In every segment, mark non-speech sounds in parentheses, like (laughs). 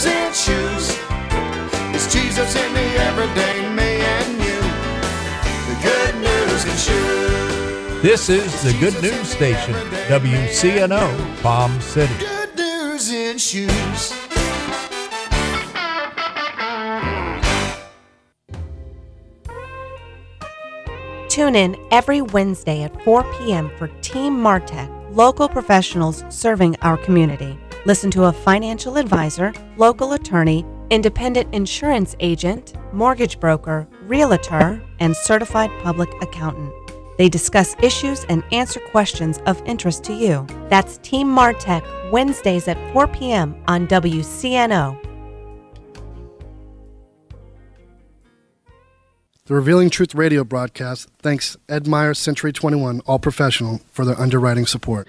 news and shoes. It's Jesus in the everyday me and you. The good news and shoes. This is the Good News Station, WCNO, Palm City. Good news and shoes. Tune in every Wednesday at 4 p.m. for Team Martech, local professionals serving our community. Listen to a financial advisor, local attorney, independent insurance agent, mortgage broker, realtor, and certified public accountant. They discuss issues and answer questions of interest to you. That's Team Martech, Wednesdays at 4 p.m. on WCNO. The Revealing Truth radio broadcast thanks Ed Meyer, Century 21, All Professional, for their underwriting support.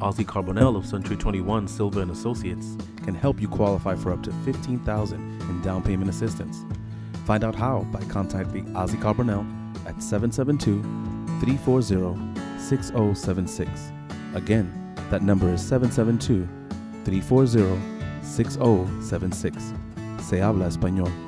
Ozzy Carbonell of Century 21 Silva and Associates can help you qualify for up to 15000 in down payment assistance. Find out how by contacting Ozzy Carbonell at 772-340-6076. Again, that number is 772-340-6076. Se habla español.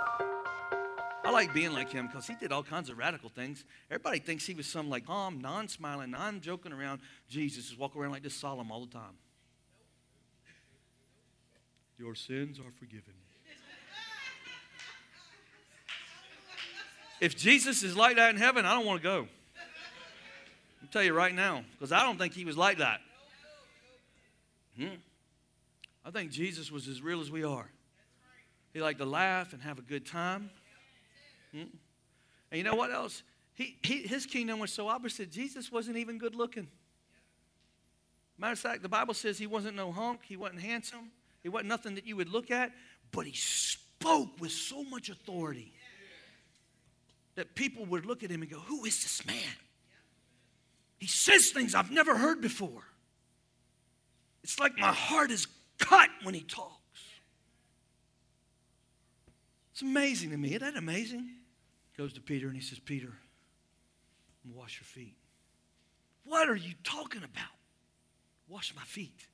I like being like him because he did all kinds of radical things. Everybody thinks he was some like calm, non-smiling, non-joking around Jesus, just walk around like this solemn all the time. Your sins are forgiven. if Jesus is like that in heaven, I don't want to go. I'll tell you right now, because I don't think he was like that. Hmm. I think Jesus was as real as we are. He liked to laugh and have a good time. Hmm? And you know what else? He, he, his kingdom was so opposite. Jesus wasn't even good looking. Matter of fact, the Bible says he wasn't no hunk, he wasn't handsome, he wasn't nothing that you would look at, but he spoke with so much authority that people would look at him and go, Who is this man? He says things I've never heard before. It's like my heart is cut when he talks. It's amazing to me. Isn't that amazing? Goes to Peter and he says, Peter, I'm gonna wash your feet. What are you talking about? Wash my feet.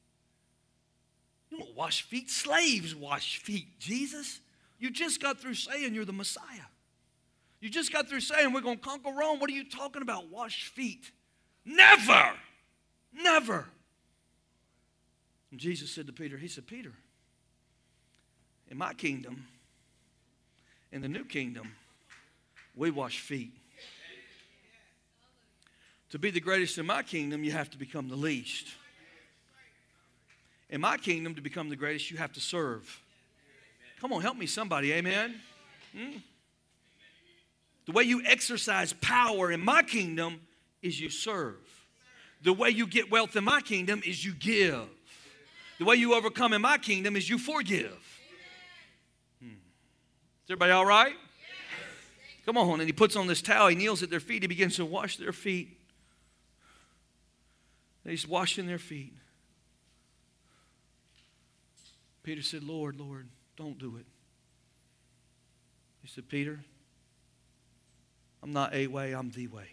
You don't wash feet. Slaves wash feet. Jesus, you just got through saying you're the Messiah. You just got through saying we're going to conquer Rome. What are you talking about? Wash feet. Never. Never. And Jesus said to Peter, He said, Peter, in my kingdom, in the new kingdom, we wash feet. To be the greatest in my kingdom, you have to become the least. In my kingdom, to become the greatest, you have to serve. Come on, help me, somebody. Amen. Hmm? The way you exercise power in my kingdom is you serve. The way you get wealth in my kingdom is you give. The way you overcome in my kingdom is you forgive. Hmm. Is everybody all right? Come on. And he puts on this towel, he kneels at their feet, he begins to wash their feet. And he's washing their feet. Peter said, Lord, Lord, don't do it. He said, Peter, I'm not a way, I'm the way.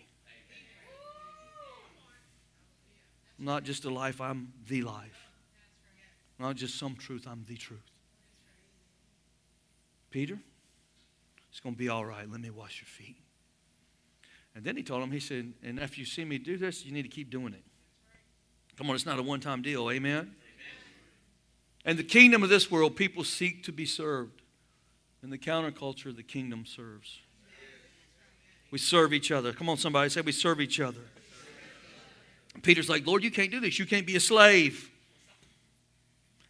I'm not just a life, I'm the life. I'm Not just some truth, I'm the truth. Peter, it's going to be all right. Let me wash your feet. And then he told him, he said, and if you see me do this, you need to keep doing it. Come on, it's not a one time deal. Amen? Amen? And the kingdom of this world, people seek to be served. In the counterculture, the kingdom serves. We serve each other. Come on, somebody say we serve each other. Peter's like, Lord, you can't do this. You can't be a slave.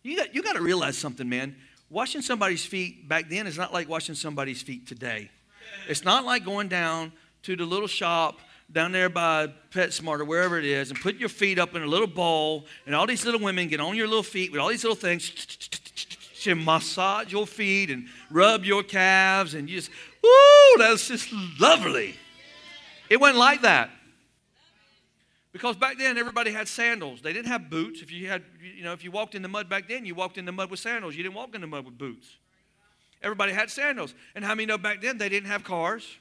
You got, you got to realize something, man. Washing somebody's feet back then is not like washing somebody's feet today. It's not like going down to the little shop down there by PetSmart or wherever it is and put your feet up in a little bowl and all these little women get on your little feet with all these little things (laughs) to massage your feet and rub your calves and you just, woo, that's just lovely. It wasn't like that. Because back then everybody had sandals. They didn't have boots. If you had, you know, if you walked in the mud back then, you walked in the mud with sandals. You didn't walk in the mud with boots. Everybody had sandals. And how many know back then they didn't have cars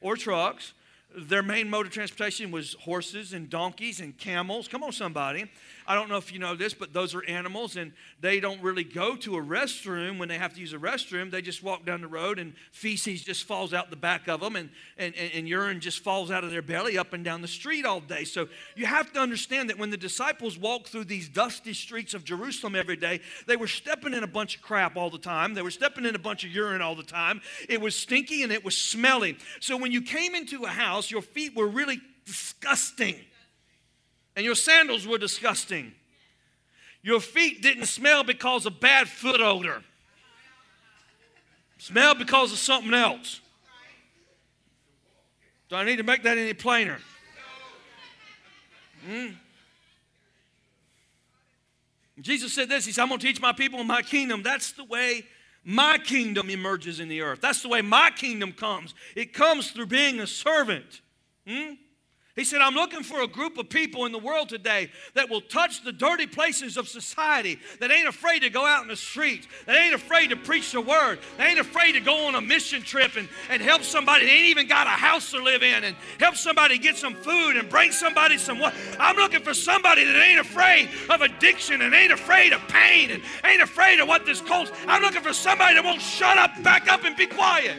or trucks? Their main mode of transportation was horses and donkeys and camels. Come on, somebody. I don't know if you know this, but those are animals, and they don't really go to a restroom when they have to use a restroom. They just walk down the road, and feces just falls out the back of them, and, and, and urine just falls out of their belly up and down the street all day. So you have to understand that when the disciples walked through these dusty streets of Jerusalem every day, they were stepping in a bunch of crap all the time. They were stepping in a bunch of urine all the time. It was stinky and it was smelly. So when you came into a house, your feet were really disgusting and your sandals were disgusting. Your feet didn't smell because of bad foot odor. Smelled because of something else. Do I need to make that any plainer? Hmm? Jesus said this He said, I'm going to teach my people in my kingdom. That's the way my kingdom emerges in the earth. That's the way my kingdom comes. It comes through being a servant. Hmm? He said, I'm looking for a group of people in the world today that will touch the dirty places of society, that ain't afraid to go out in the streets, that ain't afraid to preach the word, that ain't afraid to go on a mission trip and, and help somebody that ain't even got a house to live in and help somebody get some food and bring somebody some what. I'm looking for somebody that ain't afraid of addiction and ain't afraid of pain and ain't afraid of what this calls. I'm looking for somebody that won't shut up, back up, and be quiet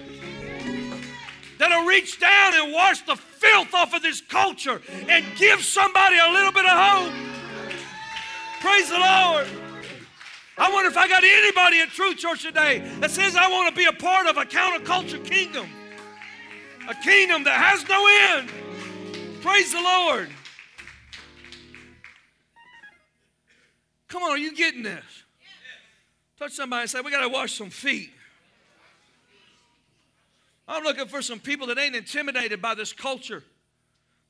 that'll reach down and wash the filth off of this culture and give somebody a little bit of hope. Praise the Lord. I wonder if I got anybody at True Church today that says I want to be a part of a counterculture kingdom, a kingdom that has no end. Praise the Lord. Come on, are you getting this? Touch somebody and say, We got to wash some feet. I'm looking for some people that ain't intimidated by this culture,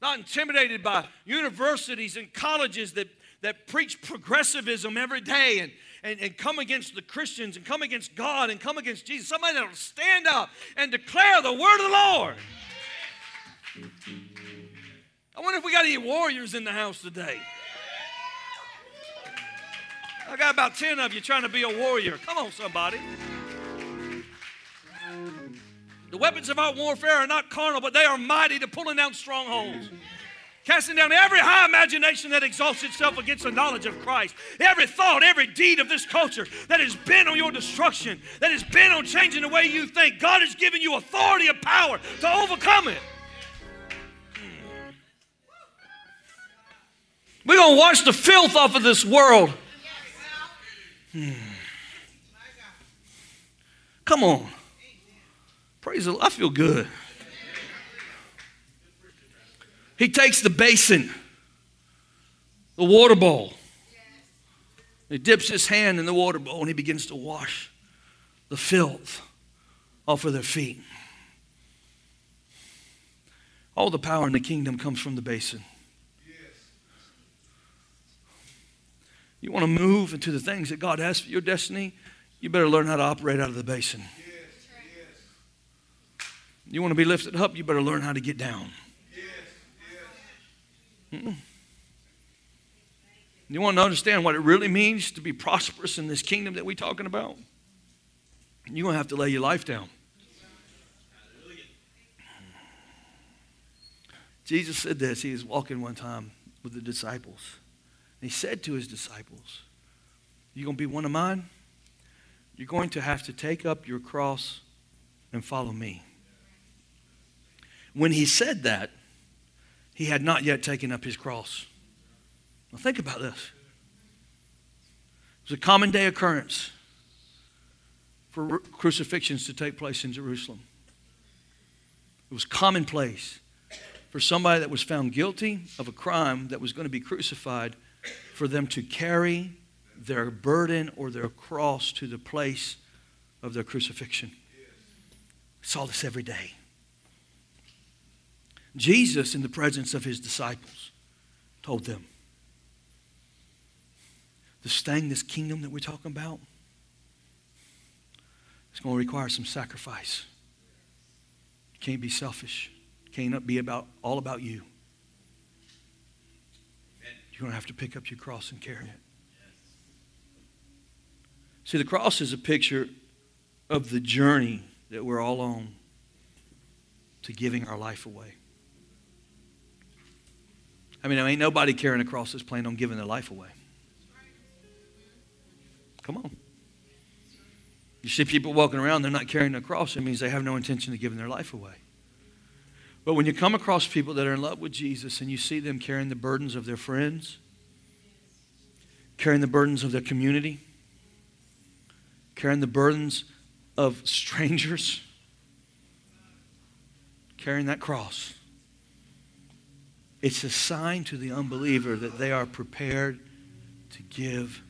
not intimidated by universities and colleges that, that preach progressivism every day and, and, and come against the Christians and come against God and come against Jesus. Somebody that'll stand up and declare the word of the Lord. I wonder if we got any warriors in the house today. I got about 10 of you trying to be a warrior. Come on, somebody. The weapons of our warfare are not carnal, but they are mighty to pulling down strongholds. Casting down every high imagination that exalts itself against the knowledge of Christ. Every thought, every deed of this culture that has been on your destruction, that has been on changing the way you think. God has given you authority and power to overcome it. We're going to wash the filth off of this world. Hmm. Come on. Praise the Lord. I feel good. He takes the basin, the water bowl. He dips his hand in the water bowl and he begins to wash the filth off of their feet. All the power in the kingdom comes from the basin. You want to move into the things that God has for your destiny, you better learn how to operate out of the basin. You want to be lifted up, you better learn how to get down. Mm-mm. You want to understand what it really means to be prosperous in this kingdom that we're talking about? You're going to have to lay your life down. Jesus said this. He was walking one time with the disciples. And he said to his disciples, You're going to be one of mine? You're going to have to take up your cross and follow me. When he said that, he had not yet taken up his cross. Now, think about this. It was a common day occurrence for crucifixions to take place in Jerusalem. It was commonplace for somebody that was found guilty of a crime that was going to be crucified for them to carry their burden or their cross to the place of their crucifixion. We saw this every day. Jesus, in the presence of his disciples, told them, This thing, this kingdom that we're talking about, it's going to require some sacrifice. You can't be selfish. It can't be about all about you. You're going to have to pick up your cross and carry it. See, the cross is a picture of the journey that we're all on to giving our life away. I mean, ain't nobody carrying a cross that's planning on giving their life away. Come on. You see people walking around, they're not carrying a cross. It means they have no intention of giving their life away. But when you come across people that are in love with Jesus and you see them carrying the burdens of their friends, carrying the burdens of their community, carrying the burdens of strangers, carrying that cross, it's a sign to the unbeliever that they are prepared to give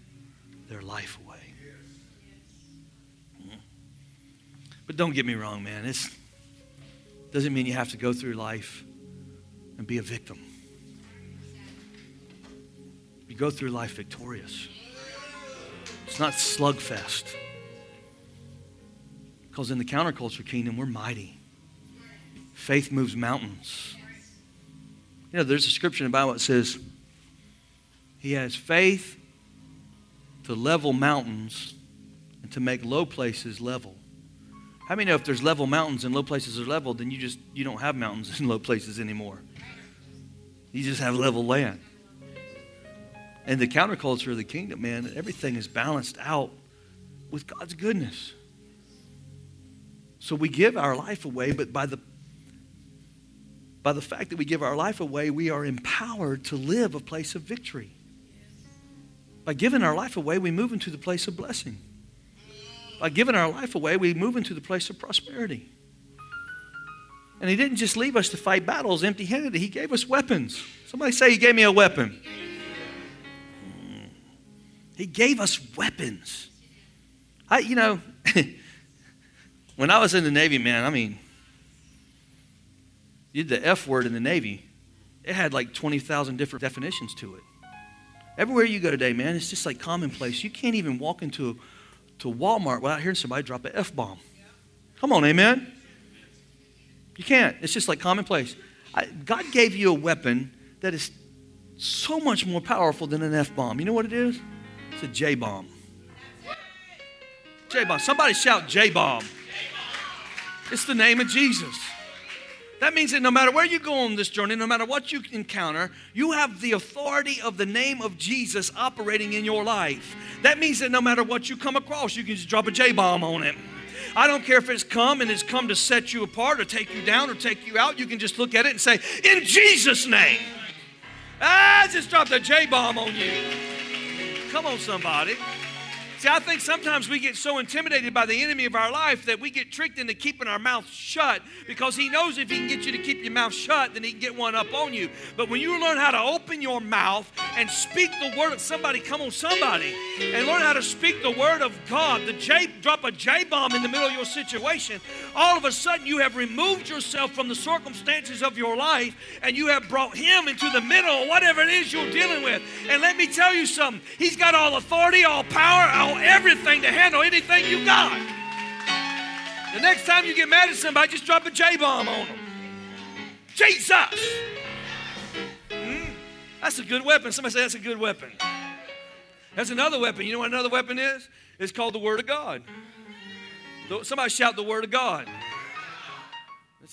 their life away. But don't get me wrong, man. It doesn't mean you have to go through life and be a victim. You go through life victorious. It's not slugfest. Because in the counterculture kingdom, we're mighty. Faith moves mountains. You know, there's a scripture in the Bible that says, He has faith to level mountains and to make low places level. How many know if there's level mountains and low places are level, then you just you don't have mountains and (laughs) low places anymore. You just have level land. And the counterculture of the kingdom, man, everything is balanced out with God's goodness. So we give our life away, but by the by the fact that we give our life away, we are empowered to live a place of victory. By giving our life away, we move into the place of blessing. By giving our life away, we move into the place of prosperity. And He didn't just leave us to fight battles empty handed, He gave us weapons. Somebody say, He gave me a weapon. Hmm. He gave us weapons. I, you know, (laughs) when I was in the Navy, man, I mean, you did the F word in the Navy. It had like 20,000 different definitions to it. Everywhere you go today, man, it's just like commonplace. You can't even walk into to Walmart without hearing somebody drop an F bomb. Come on, amen? You can't. It's just like commonplace. I, God gave you a weapon that is so much more powerful than an F bomb. You know what it is? It's a J bomb. J bomb. Somebody shout J bomb. It's the name of Jesus. That means that no matter where you go on this journey, no matter what you encounter, you have the authority of the name of Jesus operating in your life. That means that no matter what you come across, you can just drop a J bomb on it. I don't care if it's come and it's come to set you apart or take you down or take you out. You can just look at it and say, In Jesus' name. I just dropped a J bomb on you. Come on, somebody. See, I think sometimes we get so intimidated by the enemy of our life that we get tricked into keeping our mouth shut because he knows if he can get you to keep your mouth shut, then he can get one up on you. But when you learn how to open your mouth and speak the word of somebody, come on, somebody, and learn how to speak the word of God, the J, drop a J bomb in the middle of your situation, all of a sudden you have removed yourself from the circumstances of your life and you have brought him into the middle of whatever it is you're dealing with. And let me tell you something, he's got all authority, all power, all everything to handle anything you got. The next time you get mad at somebody, just drop a J bomb on them. Jesus! Hmm? That's a good weapon. Somebody say that's a good weapon. That's another weapon. You know what another weapon is? It's called the Word of God. Somebody shout the Word of God.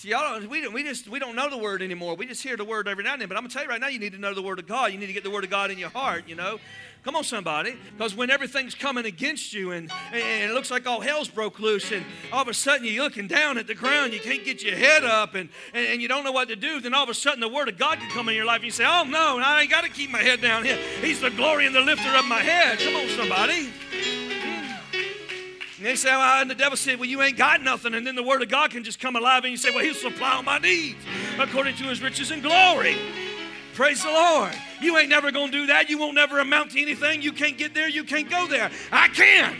See, y'all don't, we, don't, we, just, we don't know the word anymore. We just hear the word every now and then. But I'm to tell you right now, you need to know the word of God. You need to get the word of God in your heart, you know. Come on, somebody. Because when everything's coming against you and, and it looks like all hell's broke loose, and all of a sudden you're looking down at the ground, you can't get your head up, and, and, and you don't know what to do, then all of a sudden the word of God can come in your life, and you say, Oh, no, I ain't got to keep my head down here. He's the glory and the lifter of my head. Come on, somebody. And they say, well, and the devil said, Well, you ain't got nothing. And then the word of God can just come alive and you say, Well, he'll supply all my needs according to his riches and glory. Praise the Lord. You ain't never gonna do that. You won't never amount to anything. You can't get there, you can't go there. I can.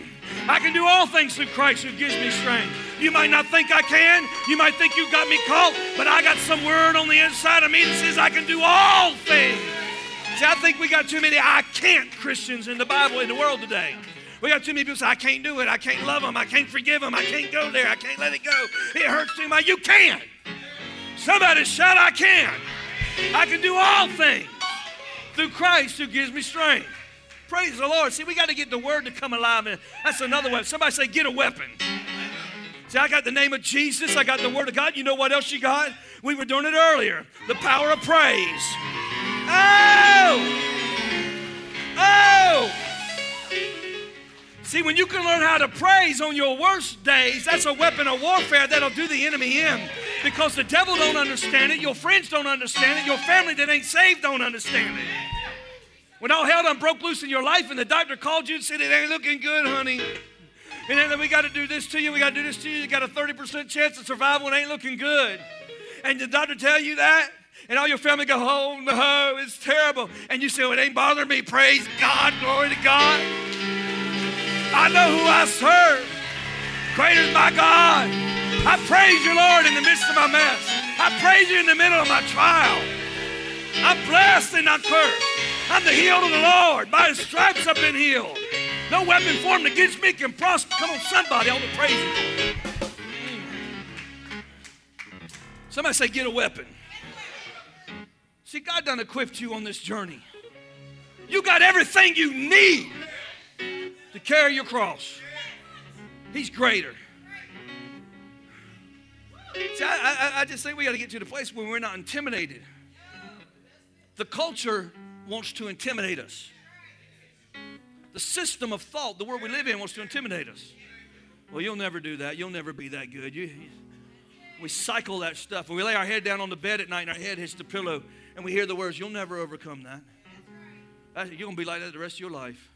I can do all things through Christ who gives me strength. You might not think I can. You might think you got me caught, but I got some word on the inside of me that says I can do all things. See, I think we got too many I can't Christians in the Bible in the world today. We got too many people say, I can't do it. I can't love them. I can't forgive them. I can't go there. I can't let it go. It hurts too much. You can. Somebody shout, I can. I can do all things through Christ who gives me strength. Praise the Lord. See, we got to get the word to come alive. And that's another weapon. Somebody say, get a weapon. See, I got the name of Jesus. I got the word of God. You know what else you got? We were doing it earlier. The power of praise. Oh! Oh! See, when you can learn how to praise on your worst days, that's a weapon of warfare that'll do the enemy in. Because the devil don't understand it, your friends don't understand it, your family that ain't saved don't understand it. When all hell done broke loose in your life and the doctor called you and said, it ain't looking good, honey. And then we got to do this to you, we got to do this to you, you got a 30% chance of survival, it ain't looking good. And the doctor tell you that, and all your family go, oh no, it's terrible. And you say, well, it ain't bothering me. Praise God, glory to God. I know who I serve. Greater is my God. I praise you, Lord, in the midst of my mess. I praise you in the middle of my trial. I'm blessed and not cursed. I'm the healed of the Lord. By his stripes I've been healed. No weapon formed against me can prosper. Come on, somebody, want to praise you. Hmm. Somebody say, get a weapon. See, God done equipped you on this journey. You got everything you need to carry your cross. He's greater. See, I, I, I just think we got to get to the place where we're not intimidated. The culture wants to intimidate us. The system of thought, the world we live in, wants to intimidate us. Well, you'll never do that. You'll never be that good. You, we cycle that stuff. When we lay our head down on the bed at night and our head hits the pillow and we hear the words, You'll never overcome that. You're going to be like that the rest of your life.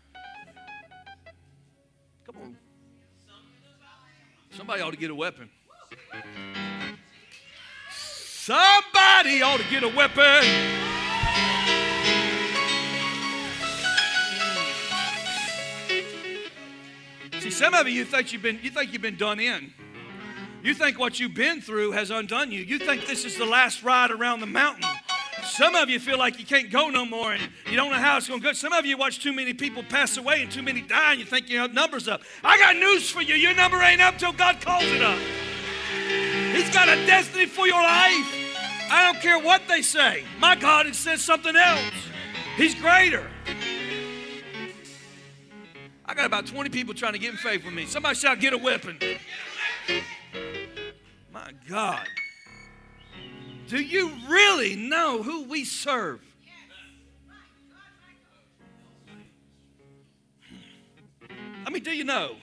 Somebody ought to get a weapon. Somebody ought to get a weapon. See, some of you think you've been you think you've been done in. You think what you've been through has undone you. You think this is the last ride around the mountain. Some of you feel like you can't go no more and you don't know how it's going to go. Some of you watch too many people pass away and too many die and you think your number's up. I got news for you. Your number ain't up till God calls it up. He's got a destiny for your life. I don't care what they say. My God has said something else. He's greater. I got about 20 people trying to get in faith with me. Somebody shout, get a weapon. My God. Do you really know who we serve? I mean, do you know?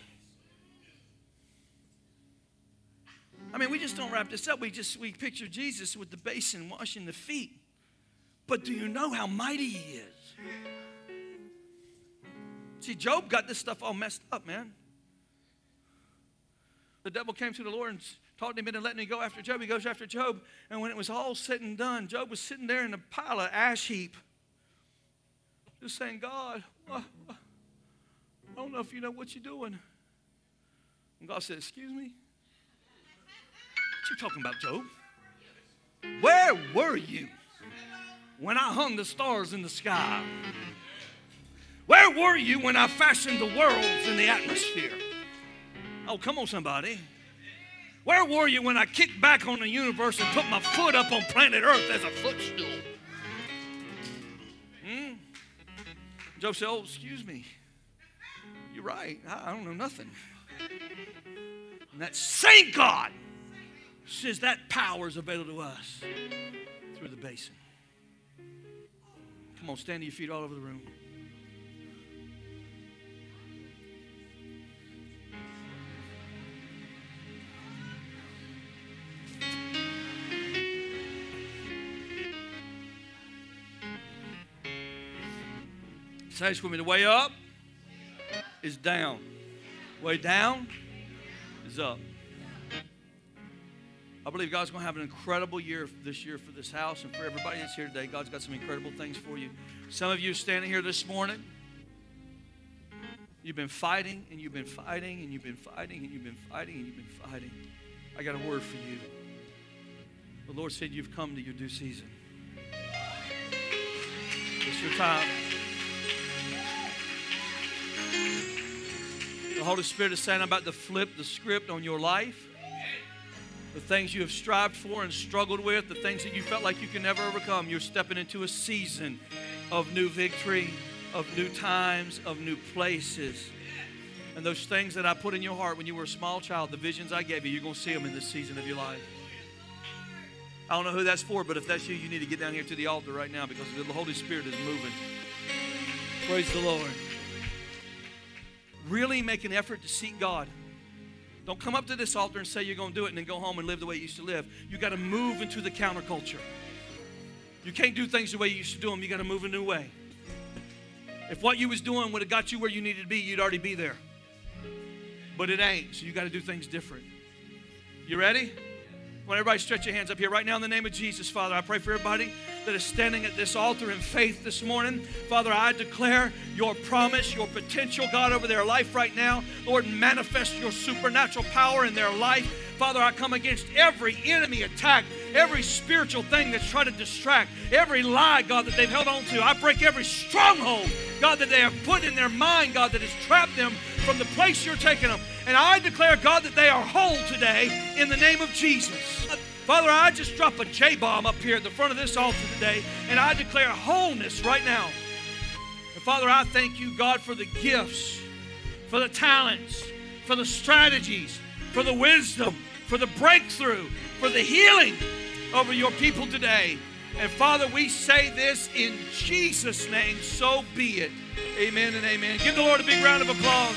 I mean, we just don't wrap this up. We just we picture Jesus with the basin washing the feet. But do you know how mighty he is? See, Job got this stuff all messed up, man. The devil came to the Lord and talked him into letting him go after Job. He goes after Job. And when it was all said and done, Job was sitting there in a pile of ash heap, just saying, God, I don't know if you know what you're doing. And God said, Excuse me? What you talking about, Job? Where were you when I hung the stars in the sky? Where were you when I fashioned the worlds in the atmosphere? Oh, come on, somebody. Where were you when I kicked back on the universe and put my foot up on planet Earth as a footstool? Hmm? Job said, Oh, excuse me. You're right. I, I don't know nothing. And that same God says that power is available to us through the basin. Come on, stand to your feet all over the room. Say this with me. The way up is down. Way down is up. I believe God's going to have an incredible year this year for this house and for everybody that's here today. God's got some incredible things for you. Some of you standing here this morning, you've been fighting and you've been fighting and you've been fighting and you've been fighting and you've been fighting. I got a word for you. The Lord said you've come to your due season. It's your time. The Holy Spirit is saying, I'm about to flip the script on your life. The things you have strived for and struggled with, the things that you felt like you can never overcome, you're stepping into a season of new victory, of new times, of new places. And those things that I put in your heart when you were a small child, the visions I gave you, you're going to see them in this season of your life. I don't know who that's for, but if that's you, you need to get down here to the altar right now because the Holy Spirit is moving. Praise the Lord. Really make an effort to seek God. Don't come up to this altar and say you're going to do it and then go home and live the way you used to live. You got to move into the counterculture. You can't do things the way you used to do them. You got to move a new way. If what you was doing would have got you where you needed to be, you'd already be there. But it ain't. So you got to do things different. You ready? want everybody stretch your hands up here right now in the name of Jesus, Father. I pray for everybody that is standing at this altar in faith this morning. Father, I declare your promise, your potential, God, over their life right now. Lord, manifest your supernatural power in their life. Father, I come against every enemy attack, every spiritual thing that's trying to distract, every lie, God, that they've held on to. I break every stronghold, God, that they have put in their mind, God, that has trapped them from the place you're taking them. And I declare, God, that they are whole today in the name of Jesus. Father, I just drop a J bomb up here at the front of this altar today, and I declare wholeness right now. And Father, I thank you, God, for the gifts, for the talents, for the strategies, for the wisdom, for the breakthrough, for the healing over your people today. And Father, we say this in Jesus' name, so be it. Amen and amen. Give the Lord a big round of applause.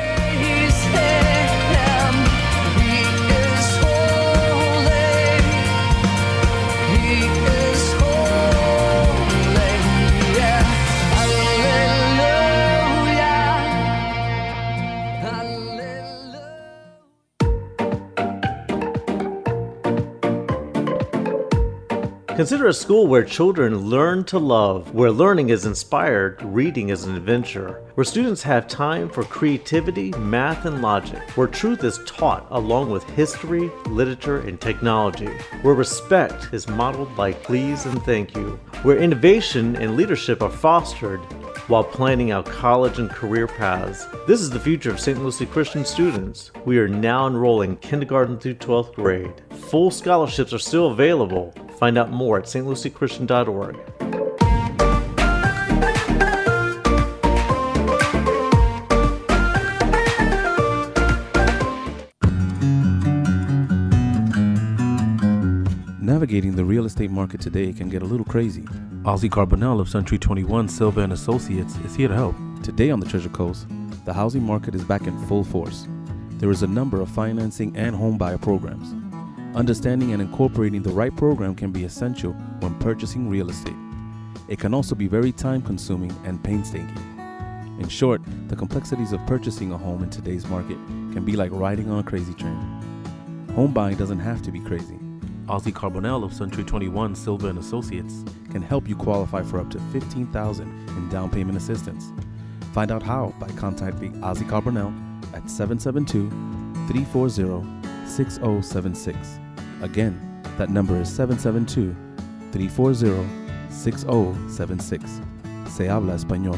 Consider a school where children learn to love, where learning is inspired, reading is an adventure, where students have time for creativity, math, and logic, where truth is taught along with history, literature, and technology, where respect is modeled by please and thank you, where innovation and leadership are fostered while planning out college and career paths. This is the future of St. Lucie Christian students. We are now enrolling kindergarten through 12th grade. Full scholarships are still available. Find out more at stluciechristian.org. Navigating the real estate market today can get a little crazy. Ozzy Carbonell of Century 21 Silva and Associates is here to help. Today on the Treasure Coast, the housing market is back in full force. There is a number of financing and home buyer programs. Understanding and incorporating the right program can be essential when purchasing real estate. It can also be very time consuming and painstaking. In short, the complexities of purchasing a home in today's market can be like riding on a crazy train. Home buying doesn't have to be crazy. Ozzy Carbonell of Century 21 Silva and Associates can help you qualify for up to 15000 in down payment assistance. Find out how by contacting Ozzy Carbonell at 772-340-6076. Again, that number is 772-340-6076. Se habla español.